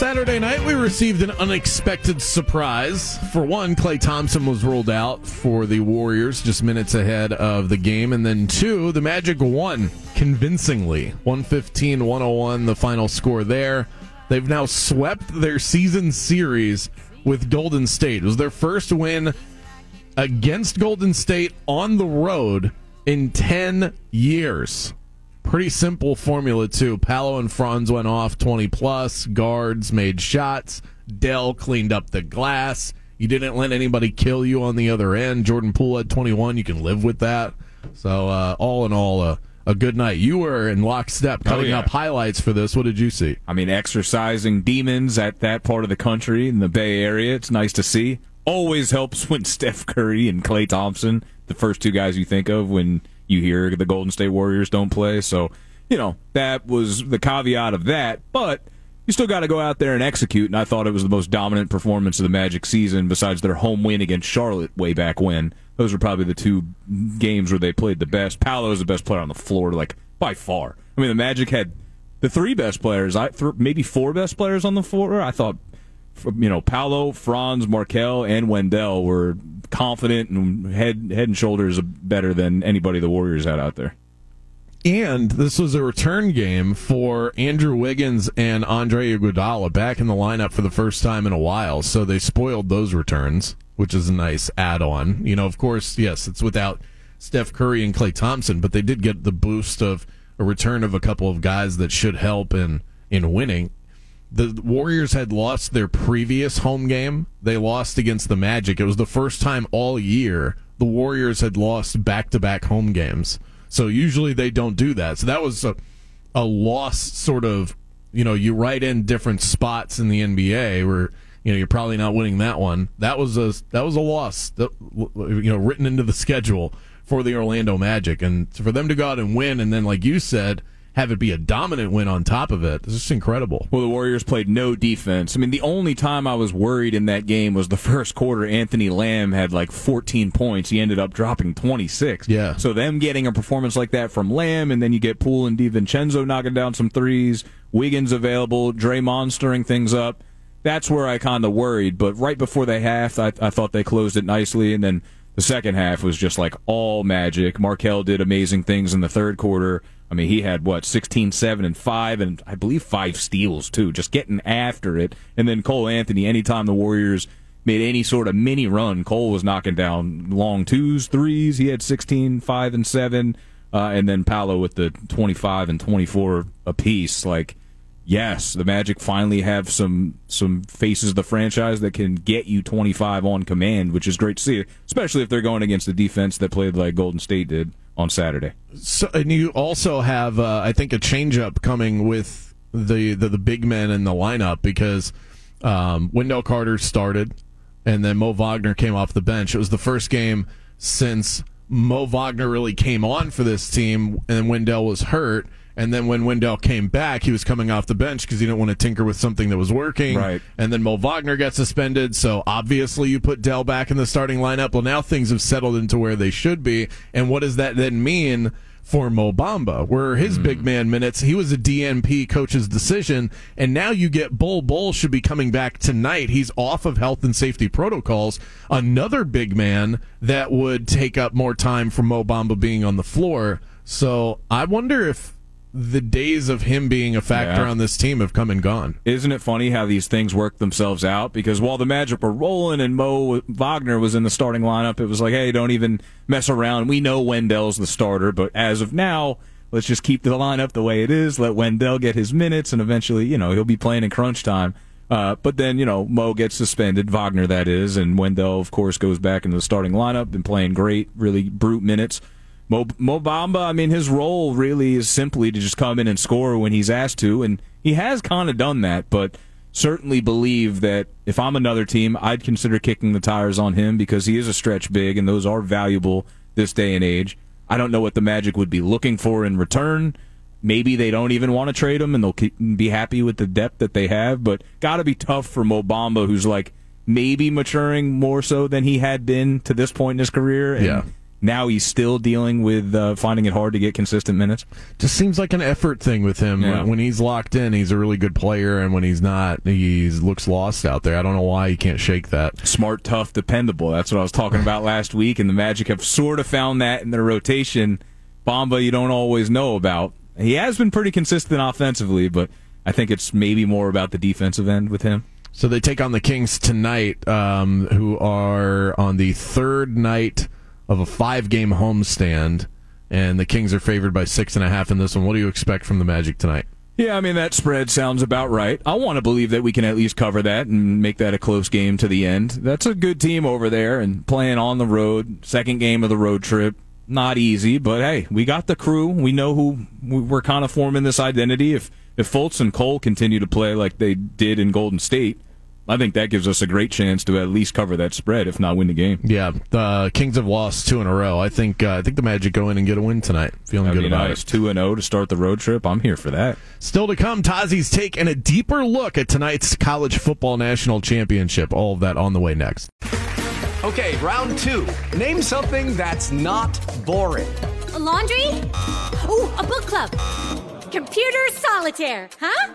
Saturday night, we received an unexpected surprise. For one, Klay Thompson was ruled out for the Warriors just minutes ahead of the game. And then two, the Magic won convincingly 115 101, the final score there. They've now swept their season series with Golden State. It was their first win against Golden State on the road in 10 years. Pretty simple formula, too. Paolo and Franz went off 20 plus, guards made shots, Dell cleaned up the glass. You didn't let anybody kill you on the other end. Jordan Poole had 21. You can live with that. So, uh, all in all, uh, a good night. You were in lockstep cutting yeah. up highlights for this. What did you see? I mean, exercising demons at that part of the country in the Bay Area. It's nice to see. Always helps when Steph Curry and Klay Thompson, the first two guys you think of when you hear the Golden State Warriors don't play. So, you know, that was the caveat of that. But you still got to go out there and execute. And I thought it was the most dominant performance of the Magic season, besides their home win against Charlotte way back when. Those were probably the two games where they played the best. Paolo was the best player on the floor, like by far. I mean, the Magic had the three best players, I th- maybe four best players on the floor. I thought, you know, Paolo, Franz, Markelle, and Wendell were confident and head head and shoulders better than anybody the Warriors had out there. And this was a return game for Andrew Wiggins and Andre Iguodala back in the lineup for the first time in a while. So they spoiled those returns, which is a nice add-on. You know, of course, yes, it's without Steph Curry and Klay Thompson, but they did get the boost of a return of a couple of guys that should help in in winning. The Warriors had lost their previous home game. They lost against the Magic. It was the first time all year the Warriors had lost back-to-back home games. So usually they don't do that. So that was a, a loss sort of, you know, you write in different spots in the NBA where, you know, you're probably not winning that one. That was a that was a loss you know, written into the schedule for the Orlando Magic and for them to go out and win and then like you said, have it be a dominant win on top of it. This is incredible. Well, the Warriors played no defense. I mean, the only time I was worried in that game was the first quarter. Anthony Lamb had like 14 points. He ended up dropping 26. Yeah. So them getting a performance like that from Lamb, and then you get Poole and DiVincenzo knocking down some threes, Wiggins available, Draymond stirring things up. That's where I kind of worried. But right before they half, I, I thought they closed it nicely, and then the second half was just like all magic. Markelle did amazing things in the third quarter. I mean, he had what 16, 7, and 5, and I believe five steals too, just getting after it. And then Cole Anthony, anytime the Warriors made any sort of mini run, Cole was knocking down long twos, threes. He had 16, 5, and 7. Uh, and then Paolo with the 25 and 24 apiece. Like, yes, the Magic finally have some some faces of the franchise that can get you 25 on command, which is great to see, especially if they're going against the defense that played like Golden State did on Saturday. So, and you also have, uh, I think, a changeup coming with the, the the big men in the lineup because um, Wendell Carter started, and then Mo Wagner came off the bench. It was the first game since Mo Wagner really came on for this team, and Wendell was hurt. And then when Wendell came back, he was coming off the bench because he didn't want to tinker with something that was working. Right. And then Mo Wagner got suspended, so obviously you put Dell back in the starting lineup. Well, now things have settled into where they should be. And what does that then mean for Mo Bamba? Where his Hmm. big man minutes, he was a DNP coach's decision, and now you get Bol Bol should be coming back tonight. He's off of health and safety protocols. Another big man that would take up more time for Mo Bamba being on the floor. So I wonder if the days of him being a factor Yeah. on this team have come and gone. Isn't it funny how these things work themselves out? Because while the Magic were rolling and Mo Wagner was in the starting lineup, it was like, hey, don't even mess around. We know Wendell's the starter, but as of now, let's just keep the lineup the way it is. Let Wendell get his minutes, and eventually, you know, he'll be playing in crunch time. Uh, but then, you know, Mo gets suspended, Wagner that is, and Wendell, of course, goes back into the starting lineup, been playing great, really brute minutes. Mo, Mo Bamba, I mean, his role really is simply to just come in and score when he's asked to, and he has kind of done that, but certainly believe that if I'm another team, I'd consider kicking the tires on him because he is a stretch big, and those are valuable this day and age. I don't know what the Magic would be looking for in return. Maybe they don't even want to trade him, and they'll be happy with the depth that they have, but got to be tough for Mo Bamba, who's like maybe maturing more so than he had been to this point in his career. And Yeah. Now he's still dealing with uh, finding it hard to get consistent minutes. Just seems like an effort thing with him. Yeah. When he's locked in, he's a really good player, and when he's not, he looks lost out there. I don't know why he can't shake that. Smart, tough, dependable. That's what I was talking about last week, and the Magic have sort of found that in their rotation. Bamba, you don't always know about. He has been pretty consistent offensively, but I think it's maybe more about the defensive end with him. So they take on the Kings tonight, um, who are on the third night of a five-game homestand, and the Kings are favored by six and a half in this one. What do you expect from the Magic tonight? Yeah, I mean that spread sounds about right. I want to believe that we can at least cover that and make that a close game to the end. That's a good team over there and playing on the road, second game of the road trip. Not easy, but hey, we got the crew. We know who we're kind of forming this identity. If if Fultz and Cole continue to play like they did in Golden State, I think that gives us a great chance to at least cover that spread, if not win the game. Yeah, the Kings have lost two in a row. I think uh, I think the Magic go in and get a win tonight. Feeling That'd good be about nice. it. Two and zero to start the road trip. I'm here for that. Still to come, Tazi's take and a deeper look at tonight's college football national championship. All of that on the way next. Okay, round two. Name something that's not boring. A laundry? Ooh, a book club. Computer solitaire, huh?